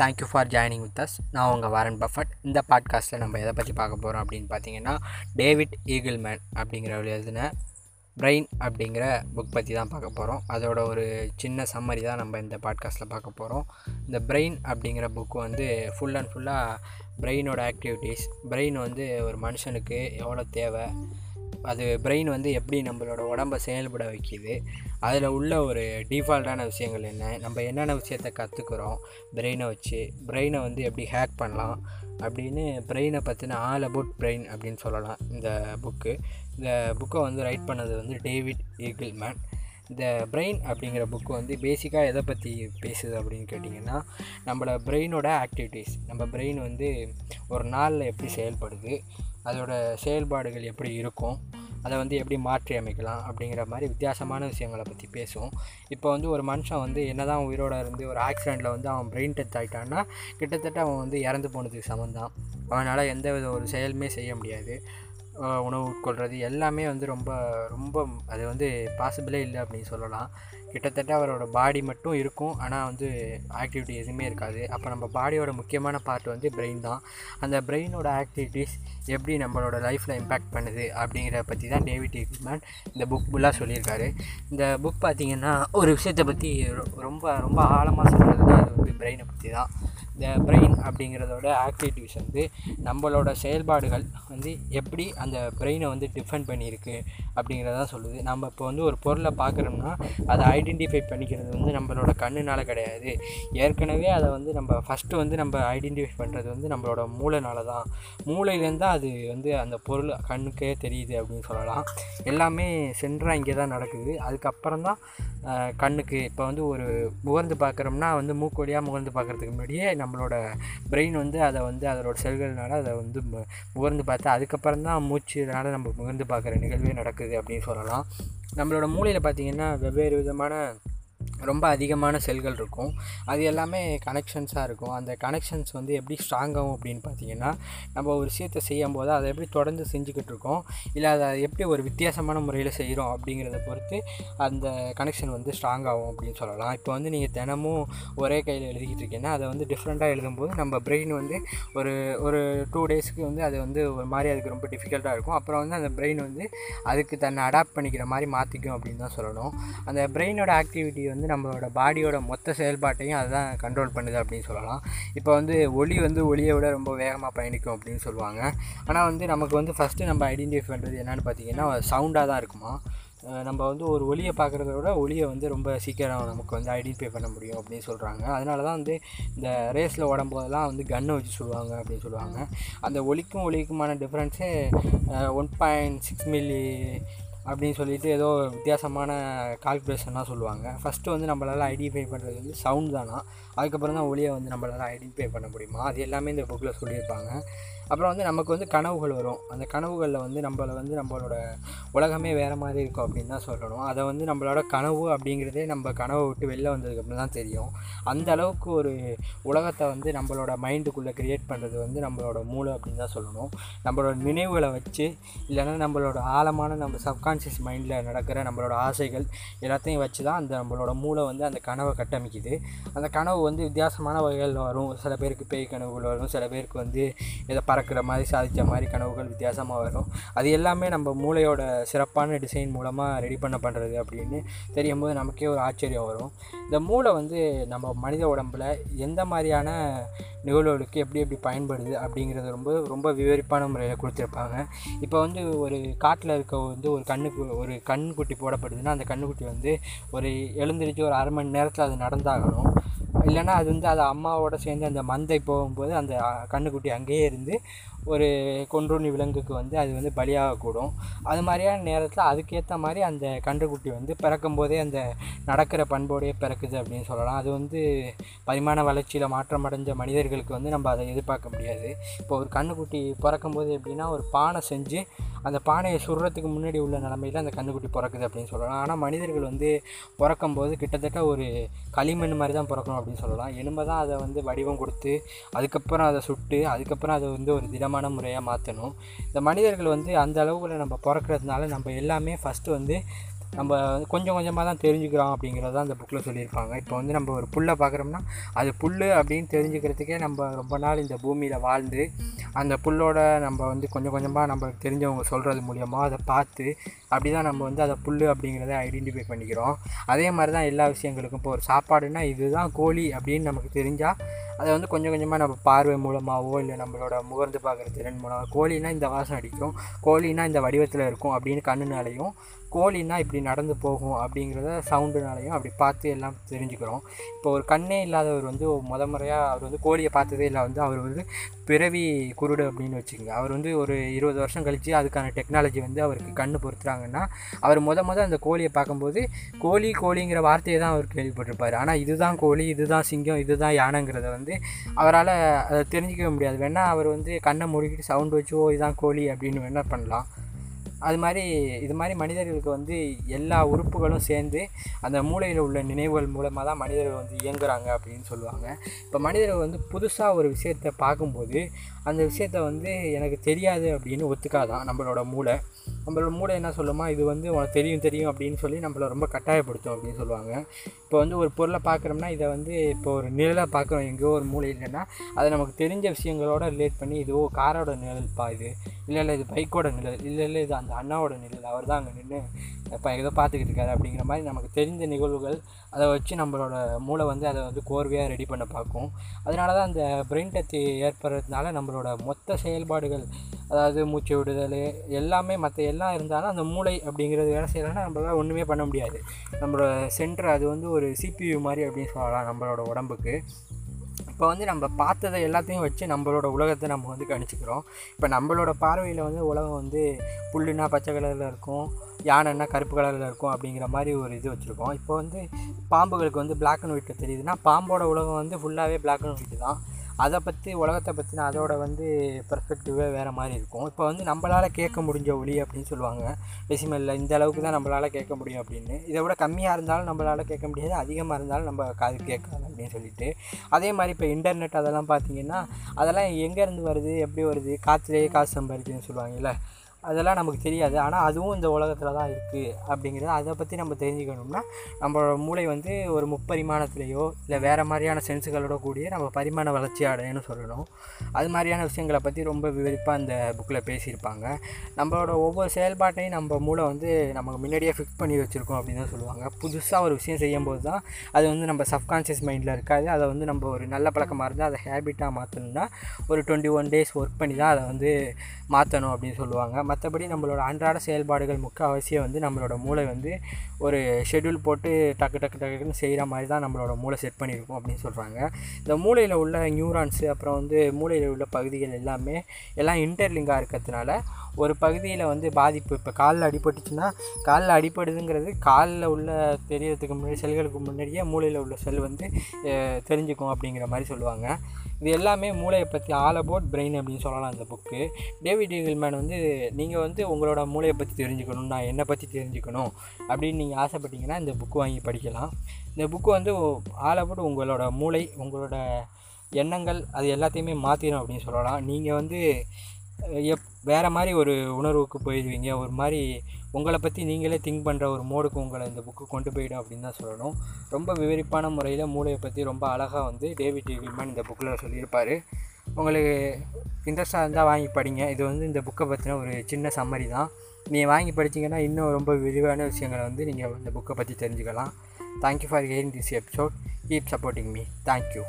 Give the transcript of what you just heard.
Thank you for joining with us நான் உங்கள் Warren Buffett இந்த பாட்காஸ்ட்டில் நம்ம எதை பற்றி பார்க்க போகிறோம் அப்படின்னு பார்த்தீங்கன்னா டேவிட் ஈகிள்மேன் அப்படிங்கிற எழுதின பிரெயின் அப்படிங்கிற புக் பற்றி தான் பார்க்க போகிறோம் அதோட ஒரு சின்ன சம்மரி தான் நம்ம இந்த பாட்காஸ்ட்டில் பார்க்க போகிறோம் இந்த பிரெயின் அப்படிங்கிற புக்கு வந்து ஃபுல் அண்ட் ஃபுல்லாக பிரெயினோட ஆக்டிவிட்டீஸ் பிரெயின் வந்து ஒரு மனுஷனுக்கு எவ்வளோ தேவை அது பிரெயின் வந்து எப்படி நம்மளோட உடம்பை செயல்பட வைக்கிது அதில் உள்ள ஒரு டிஃபால்ட்டான விஷயங்கள் என்ன நம்ம என்னென்ன விஷயத்த கற்றுக்குறோம் பிரெயினை வச்சு பிரெயினை வந்து எப்படி ஹேக் பண்ணலாம் அப்படின்னு பிரெயினை பற்றின ஆல் அபவுட் பிரெயின் அப்படின்னு சொல்லலாம் இந்த புக்கு இந்த புக்கை வந்து ரைட் பண்ணது வந்து டேவிட் ஈகிள்மேன் இந்த பிரெயின் அப்படிங்கிற புக்கு வந்து பேசிக்காக எதை பற்றி பேசுது அப்படின்னு கேட்டிங்கன்னா நம்மளோட பிரெயினோட ஆக்டிவிட்டீஸ் நம்ம பிரெயின் வந்து ஒரு நாளில் எப்படி செயல்படுது அதோட செயல்பாடுகள் எப்படி இருக்கும் அதை வந்து எப்படி மாற்றி அமைக்கலாம் அப்படிங்கிற மாதிரி வித்தியாசமான விஷயங்களை பற்றி பேசுவோம். இப்போ வந்து ஒரு மனுஷன் வந்து என்ன தான் உயிரோட இருந்து ஒரு ஆக்சிடெண்ட்டில் வந்து அவன் பிரெயின் டெத் ஆகிட்டான்னா கிட்டத்தட்ட அவன் வந்து இறந்து போனதுக்கு சமம் தான் அவனால் எந்த வித ஒரு செயலுமே செய்ய முடியாது. உணவு உட்கொள்கிறது எல்லாமே வந்து ரொம்ப ரொம்ப அது வந்து பாசிபிளே இல்லை அப்படின்னு சொல்லலாம். கிட்டத்தட்ட அவரோட பாடி மட்டும் இருக்கும். ஆனால் வந்து ஆக்டிவிட்டி எதுவுமே இருக்காது. அப்போ நம்ம பாடியோட முக்கியமான பார்ட் வந்து பிரெயின் தான். அந்த பிரெயினோட ஆக்டிவிட்டீஸ் எப்படி நம்மளோட லைஃப்பில் இம்பேக்ட் பண்ணுது அப்படிங்கிறத பற்றி தான் டேவிட் ஈக்மேன் இந்த புக் ஃபுல்லாக சொல்லியிருக்காரு. இந்த புக் பார்த்திங்கன்னா ஒரு விஷயத்தை பற்றி ரொம்ப ரொம்ப ஆழமாக சொல்கிறது தான் அது வந்து பிரெயினை பற்றி தான் பிரெயின் அப்படிங்கிறதோட ஆக்டிவிட்டிஸ் வந்து நம்மளோட செயல்பாடுகள் வந்து எப்படி அந்த பிரெயினை வந்து டிஃபெண்ட் பண்ணியிருக்கு அப்படிங்கிறதான் சொல்லுது. நம்ம இப்போ வந்து ஒரு பொருளை பார்க்குறோம்னா அதை ஐடென்டிஃபை பண்ணிக்கிறது வந்து நம்மளோட கண்ணுனால் கிடையாது. ஏற்கனவே அதை வந்து நம்ம ஃபஸ்ட்டு வந்து நம்ம ஐடென்டிஃபை பண்ணுறது வந்து நம்மளோட மூளைனால தான் மூளையிலேருந்து தான் அது வந்து அந்த பொருள் கண்ணுக்கே தெரியுது அப்படின்னு சொல்லலாம். எல்லாமே சென்றாக இங்கே தான் நடக்குது. அதுக்கப்புறம் தான் கண்ணுக்கு. இப்போ வந்து ஒரு முகர்ந்து பார்க்குறோம்னா வந்து மூக்கு வழியாக முகர்ந்து பார்க்குறதுக்கு முன்னாடியே நம்ம நம்மளோட பிரெயின் வந்து அதை வந்து அதோட செல்கள்னால அதை வந்து முகர்ந்து பார்த்து அதுக்கப்புறம் தான் மூச்சுனால நம்ம முகர்ந்து பார்க்குற நிகழ்வே நடக்குது அப்படின்னு சொல்லலாம். நம்மளோட மூளையில் பார்த்திங்கன்னா வெவ்வேறு விதமான ரொம்ப அதிகமான செல்கள் இருக்கும். அது எல்லாமே கனெக்ஷன்ஸாக இருக்கும். அந்த கனெக்ஷன்ஸ் வந்து எப்படி ஸ்ட்ராங் ஆகும் அப்படின்னு பார்த்தீங்கன்னா நம்ம ஒரு விஷயத்தை செய்யும் போது அதை எப்படி தொடர்ந்து செஞ்சுக்கிட்டு இருக்கோம் இல்லை அதை எப்படி ஒரு வித்தியாசமான முறையில் செய்கிறோம் அப்படிங்கிறத பொறுத்து அந்த கனெக்ஷன் வந்து ஸ்ட்ராங் ஆகும் அப்படின்னு சொல்லலாம். இப்போ வந்து நீங்கள் தினமும் ஒரே கையில் எழுதிக்கிட்டு இருக்கீங்கன்னா அதை வந்து டிஃப்ரெண்ட்டாக எழுதும்போது நம்ம பிரெயின் வந்து ஒரு ஒரு டூ டேஸ்க்கு வந்து அது வந்து ஒரு மாதிரி அதுக்கு ரொம்ப டிஃபிகல்ட்டாக இருக்கும். அப்புறம் வந்து அந்த பிரெயின் வந்து அதுக்கு தன்னை அடாப்ட் பண்ணிக்கிற மாதிரி மாற்றிக்கும் அப்படின்னு தான் சொல்லணும். அந்த பிரெயினோட ஆக்டிவிட்டி வந்து நம்மளோட பாடியோட மொத்த செயல்பாட்டையும் அதுதான் கண்ட்ரோல் பண்ணுது அப்படின்னு சொல்லலாம். இப்போ வந்து ஒளி வந்து ஒளியை விட ரொம்ப வேகமாக பயணிக்கும் அப்படின்னு சொல்லுவாங்க. ஆனால் வந்து நமக்கு வந்து ஃபஸ்ட்டு நம்ம ஐடென்டிஃபை பண்ணுறது என்னென்னு பார்த்தீங்கன்னா சவுண்டாக தான் இருக்குமா? நம்ம வந்து ஒரு ஒளியை பார்க்குறத விட ஒளியை வந்து ரொம்ப சீக்கிரம் நமக்கு வந்து ஐடென்டிஃபை பண்ண முடியும் அப்படின்னு சொல்கிறாங்க அதனால தான் வந்து இந்த ரேஸில் ஓடும்போதெல்லாம் வந்து கன்னை வச்சு சொல்லுவாங்க அப்படின்னு சொல்லுவாங்க. அந்த ஒளிக்கும் ஒளிக்குமான டிஃப்ரென்ஸே ஒன் பாயிண்ட் சிக்ஸ் மில்லி அப்படின்னு சொல்லிட்டு ஏதோ வித்தியாசமான கால்குலேஷன்லாம் சொல்லுவாங்க. ஃபஸ்ட்டு வந்து நம்மளால் ஐடென்டிஃபை பண்ணுறது வந்து சவுண்ட் தானா? அதுக்கப்புறம் தான் ஒளியை வந்து நம்மளால் ஐடென்டிஃபை பண்ண முடியுமா? அது எல்லாமே இந்த புக்கில் சொல்லியிருப்பாங்க. அப்புறம் வந்து நமக்கு வந்து கனவுகள் வரும். அந்த கனவுகளில் வந்து நம்மளை வந்து நம்மளோட உலகமே வேறு மாதிரி இருக்கும் அப்படின்னு தான் சொல்லணும். அதை வந்து நம்மளோட கனவு அப்படிங்கிறதே நம்ம கனவை விட்டு வெளில வந்ததுக்கப்புறம் தான் தெரியும். அந்த அளவுக்கு ஒரு உலகத்தை வந்து நம்மளோட மைண்டுக்குள்ளே க்ரியேட் பண்ணுறது வந்து நம்மளோட மூளை அப்படின்னு தான் சொல்லணும். நம்மளோட நினைவுகளை வச்சு இல்லைன்னா நம்மளோட ஆழமான நம்ம சப்கான்ஷியஸ் மைண்டில் நடக்கிற நம்மளோட ஆசைகள் எல்லாத்தையும் வச்சு தான் அந்த நம்மளோட மூளை வந்து அந்த கனவை கட்டமைக்குது. அந்த கனவு வந்து வித்தியாசமான வகைகளில் வரும். சில பேருக்கு பேய் கனவுகள் வரும். சில பேருக்கு வந்து இதை பறக்கிற மாதிரி சாதித்த மாதிரி கனவுகள் வித்தியாசமாக வரும். அது எல்லாமே நம்ம மூளையோட சிறப்பான டிசைன் மூலமாக ரெடி பண்ண பண்ணுறது அப்படின்னு தெரியும் போது நமக்கே ஒரு ஆச்சரியம் வரும். இந்த மூளை வந்து நம்ம மனித உடம்பில் எந்த மாதிரியான நிகழ்வுகளுக்கு எப்படி எப்படி பயன்படுது அப்படிங்கிறது ரொம்ப ரொம்ப விவரிப்பான முறையில் கொடுத்துருப்பாங்க. இப்போ வந்து ஒரு காட்டில் இருக்க வந்து ஒரு கண்ணுக்கு ஒரு கண்ணுக்குட்டி போடப்படுதுன்னா அந்த கண்ணுக்குட்டி வந்து ஒரு எழுந்திரிச்சு ஒரு அரை மணி நேரத்தில் அது நடந்தாகணும். இல்லைன்னா அது வந்து அது அம்மாவோட சேர்ந்து அந்த மந்தை போகும்போது அந்த கண்ணுக்குட்டி அங்கேயே இருந்து ஒரு கொன்றுண்ணி விலங்குக்கு வந்து அது வந்து பலியாகக்கூடும். அது மாதிரியான நேரத்தில் அதுக்கேற்ற மாதிரி அந்த கன்றுக்குட்டி வந்து பிறக்கும் போதே அந்த நடக்கிற பண்போடையே பிறக்குது அப்படின்னு சொல்லலாம். அது வந்து பரிமாண வளர்ச்சியில் மாற்றம் அடைஞ்ச மனிதர்களுக்கு வந்து நம்ம அதை எதிர்பார்க்க முடியாது. இப்போ ஒரு கன்றுக்குட்டி பிறக்கும் போது எப்படின்னா ஒரு பானை செஞ்சு அந்த பானையை சுடுறதுக்கு முன்னாடி உள்ள நிலமையில் அந்த கன்றுக்குட்டி பிறக்குது அப்படின்னு சொல்லலாம். ஆனால் மனிதர்கள் வந்து பிறக்கும் போது கிட்டத்தட்ட ஒரு களிமண் மாதிரி தான் பிறக்கணும் அப்படின்னு சொல்லலாம். எலும்பை தான் அதை வந்து வடிவம் கொடுத்து அதுக்கப்புறம் அதை சுட்டு அதுக்கப்புறம் அதை வந்து ஒரு திடமான முறையாக மாற்றணும் இந்த மனிதர்கள் வந்து அந்த அளவுக்குள்ள நம்ம பிறக்கிறதுனால நம்ம எல்லாமே ஃபஸ்ட்டு வந்து நம்ம கொஞ்சம் கொஞ்சமாக தான் தெரிஞ்சுக்கிறோம் அப்படிங்கிறத அந்த புக்கில் சொல்லியிருப்பாங்க. இப்போ வந்து நம்ம ஒரு புல்லை பார்க்குறோம்னா அது புல் அப்படின்னு தெரிஞ்சுக்கிறதுக்கே நம்ம ரொம்ப நாள் இந்த பூமியில் வாழ்ந்து அந்த புல்லோட நம்ம வந்து கொஞ்சம் கொஞ்சமாக நம்ம தெரிஞ்சவங்க சொல்கிறது மூலியமாக அதை பார்த்து அப்படி தான் நம்ம வந்து அதை புல் அப்படிங்கிறத ஐடென்டிஃபை பண்ணிக்கிறோம். அதே மாதிரி தான் எல்லா விஷயங்களுக்கும். இப்போ ஒரு சாப்பாடுனா இதுதான் கோழி அப்படின்னு நமக்கு தெரிஞ்சால் அதை வந்து கொஞ்சம் கொஞ்சமாக நம்ம பார்வை மூலமாகவோ இல்லை நம்மளோட முகர்ந்து பார்க்குற திறன் மூலமாக கோழினா இந்த வாசம் அடிக்கும் கோழினா இந்த வடிவத்தில் இருக்கும் அப்படின்னு கண்ணுனாலையும் கோழின்னா இப்படி நடந்து போகும் அப்படிங்கிறத சவுண்டுனாலையும் அப்படி பார்த்து எல்லாம் தெரிஞ்சுக்கிறோம். இப்போ ஒரு கண்ணே இல்லாதவர் வந்து முத முறையாக அவர் வந்து கோழியை பார்த்ததே இல்லை. வந்து அவர் வந்து பிறவி குருடு அப்படின்னு வச்சுக்கோங்க. அவர் வந்து ஒரு இருபது வருஷம் கழித்து அதுக்கான டெக்னாலஜி வந்து அவருக்கு கண்ணு பொறுத்துறாங்கன்னா அவர் முத முத அந்த கோழியை பார்க்கும்போது கோழி கோழிங்கிற வார்த்தையை தான் அவர் கேள்விப்பட்டிருப்பார். ஆனால் இதுதான் கோழி இதுதான் சிங்கம் இதுதான் யானைங்கிறத வந்து அவரால் அதை தெரிஞ்சிக்க முடியாது. வேணால் அவர் வந்து கண்ணை மூடிக்கிட்டு சவுண்டு வச்சு ஓ இதுதான் கோழி அப்படின்னு வேணால் பண்ணலாம். அது மாதிரி இது மாதிரி மனிதர்களுக்கு வந்து எல்லா உறுப்புகளும் சேர்ந்து அந்த மூளையில் உள்ள நினைவுகள் மூலமாக தான் மனிதர்கள் வந்து இயங்குறாங்க அப்படின்னு சொல்லுவாங்க. இப்போ மனிதர்கள் வந்து புதுசாக ஒரு விஷயத்தை பார்க்கும்போது அந்த விஷயத்த வந்து எனக்கு தெரியாது அப்படின்னு ஒத்துக்காதான் நம்மளோட மூளை. நம்மளோட மூளை என்ன சொல்லுமா? இது வந்து உனக்கு தெரியும் தெரியும் அப்படின்னு சொல்லி நம்மளை ரொம்ப கட்டாயப்படுத்தும் அப்படின்னு சொல்லுவாங்க. இப்போ வந்து ஒரு பொருளை பார்க்குறோம்னா இதை வந்து இப்போ ஒரு நிழலை பார்க்குறோம் எங்கேயோ ஒரு மூளை இல்லைன்னா அதை நமக்கு தெரிஞ்ச விஷயங்களோட ரிலேட் பண்ணி இதுவோ காரோட நிழல்ப்பா இது? இல்லை இல்லை இது பைக்கோட நிழல். இல்லை இல்லை இது அந்த அண்ணாவோட நிழல். அவர் தான் அங்கே நின்று இப்போ ஏதோ பார்த்துக்கிட்டு இருக்காரு அப்படிங்கிற மாதிரி நமக்கு தெரிந்த நிகழ்வுகள் அதை வச்சு நம்மளோட மூளை வந்து அதை வந்து கோர்வையாக ரெடி பண்ண பார்க்கும். அதனால தான் அந்த பிரெயின் டச்சு ஏற்படுறதுனால நம்மளோட மொத்த செயல்பாடுகள் அதாவது மூச்சு விடுதல் எல்லாமே மற்ற எல்லாம் இருந்தாலும் அந்த மூளை அப்படிங்கிறது வேலை செய்யலைன்னா நம்மளால் ஒன்றுமே பண்ண முடியாது. நம்மளோட சென்டர் அது வந்து ஒரு சிபியு மாதிரி அப்படின்னு சொல்லலாம் நம்மளோட உடம்புக்கு. இப்போ வந்து நம்ம பார்த்ததை எல்லாத்தையும் வச்சு நம்மளோட உலகத்தை நம்ம வந்து கணிச்சிக்கிறோம். இப்போ நம்மளோட பார்வையில் வந்து உலகம் வந்து புல்லுனா பச்சை கலரில் இருக்கும் யானைன்னா கருப்பு கலரில் இருக்கும் அப்படிங்கிற மாதிரி ஒரு இது வச்சுருக்கோம். இப்போ வந்து பாம்புகளுக்கு வந்து பிளாக் அண்ட் ஒயிட்டில் தெரியுதுன்னா பாம்போட உலகம் வந்து ஃபுல்லாகவே பிளாக் அண்ட் ஒயிட்டு தான். அதை பற்றி உலகத்தை பற்றின அதோட வந்து பெர்ஸ்பெக்டிவே வேறு மாதிரி இருக்கும். இப்போ வந்து நம்மளால் கேட்க முடிஞ்ச ஒளி அப்படின்னு சொல்லுவாங்க. டெசிமலில் இந்த அளவுக்கு தான் நம்மளால் கேட்க முடியும் அப்படின்னு. இதை விட கம்மியாக இருந்தாலும் நம்மளால் கேட்க முடியாது. அதிகமாக இருந்தாலும் நம்ம காது கேட்காது அப்படின்னு சொல்லிட்டு. அதே மாதிரி இப்போ இன்டர்நெட் அதெல்லாம் பார்த்தீங்கன்னா அதெல்லாம் எங்கேருந்து வருது? எப்படி வருது? காற்றுலேயே காசு சம்பாதிக்குதுன்னு சொல்லுவாங்கல்ல. அதெல்லாம் நமக்கு தெரியாது. ஆனால் அதுவும் இந்த உலகத்தில் தான் இருக்குது அப்படிங்கிறது அதை பற்றி நம்ம தெரிஞ்சுக்கணும்னா நம்மளோட மூளை வந்து ஒரு முப்பரிமாணத்துலேயோ இல்லை வேறு மாதிரியான சென்ஸுகளோட கூடிய நம்ம பரிமாண வளர்ச்சி அடையணும்னு சொல்லணும். அது மாதிரியான விஷயங்களை பற்றி ரொம்ப விவரிப்பாக அந்த புக்கில் பேசியிருப்பாங்க. நம்மளோட ஒவ்வொரு செயல்பாட்டையும் நம்ம மூளை வந்து நமக்கு முன்னாடியே ஃபிக்ஸ் பண்ணி வச்சுருக்கோம் அப்படின்னு தான் சொல்லுவாங்க. புதுசாக ஒரு விஷயம் செய்யும்போது தான் அது வந்து நம்ம சப்கான்ஷியஸ் மைண்டில் இருக்காது. அதை வந்து நம்ம ஒரு நல்ல பழக்கமாக இருந்தால் அதை ஹேபிட்டாக மாற்றணும்னா ஒரு டுவெண்ட்டி ஒன் டேஸ் ஒர்க் பண்ணி தான் அதை வந்து மாற்றணும் அப்படின்னு சொல்லுவாங்க. மற்றபடி நம்மளோட அன்றாட செயல்பாடுகள் முக்கிய அவசியம் வந்து நம்மளோட மூளை வந்து ஒரு ஷெட்யூல் போட்டு டக்கு டக்கு டக்குன்னு செய்கிற மாதிரி தான் நம்மளோட மூளை செட் பண்ணியிருக்கோம் அப்படின்னு சொல்கிறாங்க இந்த மூளையில் உள்ள நியூரான்ஸு அப்புறம் வந்து மூளையில் உள்ள பகுதிகள் எல்லாமே எல்லாம் இன்டர்லிங்காக இருக்கிறதுனால ஒரு பகுதியில் வந்து பாதிப்பு. இப்போ காலில் அடிபட்டுச்சுன்னா காலில் அடிப்படுதுங்கிறது காலில் உள்ள தெரியறதுக்கு முன்னாடி செல்களுக்கு முன்னாடியே மூளையில் உள்ள செல் வந்து தெரிஞ்சுக்கும் அப்படிங்கிற மாதிரி சொல்லுவாங்க. இது எல்லாமே மூளையை பற்றி ஆல் அபவுட் பிரெயின் அப்படின்னு சொல்லலாம் அந்த புக்கு டேவிட் ஈகிள்மேன் வந்து நீங்கள் வந்து உங்களோட மூளையை பற்றி தெரிஞ்சுக்கணும் நான் என்னை பற்றி தெரிஞ்சுக்கணும் அப்படின்னு நீங்கள் ஆசைப்பட்டீங்கன்னா இந்த புக்கு வாங்கி படிக்கலாம். இந்த புக்கு வந்து ஆல் அபவுட் உங்களோட மூளை உங்களோட எண்ணங்கள் அது எல்லாத்தையுமே மாற்றிடும் அப்படின்னு சொல்லலாம். நீங்கள் வந்து எப் வேறு மாதிரி ஒரு உணர்வுக்கு போயிடுவீங்க. ஒரு மாதிரி உங்களை பற்றி நீங்களே திங்க் பண்ணுற ஒரு மோடுக்கு உங்களை இந்த புக்கு கொண்டு போயிடும் அப்படின்னு தான் சொல்லணும். ரொம்ப விவரிப்பான முறையில் மூளையை பற்றி ரொம்ப அழகாக வந்து டேவிட் ஈகிள்மேன் இந்த புக்கில் சொல்லியிருப்பார். உங்களுக்கு இன்ட்ரெஸ்ட்டாக இருந்தால் வாங்கி படிங்க. இது வந்து இந்த புக்கை பற்றின ஒரு சின்ன சம்மரி தான். நீங்கள் வாங்கி படிச்சிங்கன்னா இன்னும் ரொம்ப விரிவான விஷயங்களை வந்து நீங்கள் இந்த புக்கை பற்றி தெரிஞ்சுக்கலாம். Thank you for hearing this episode keep supporting me thank you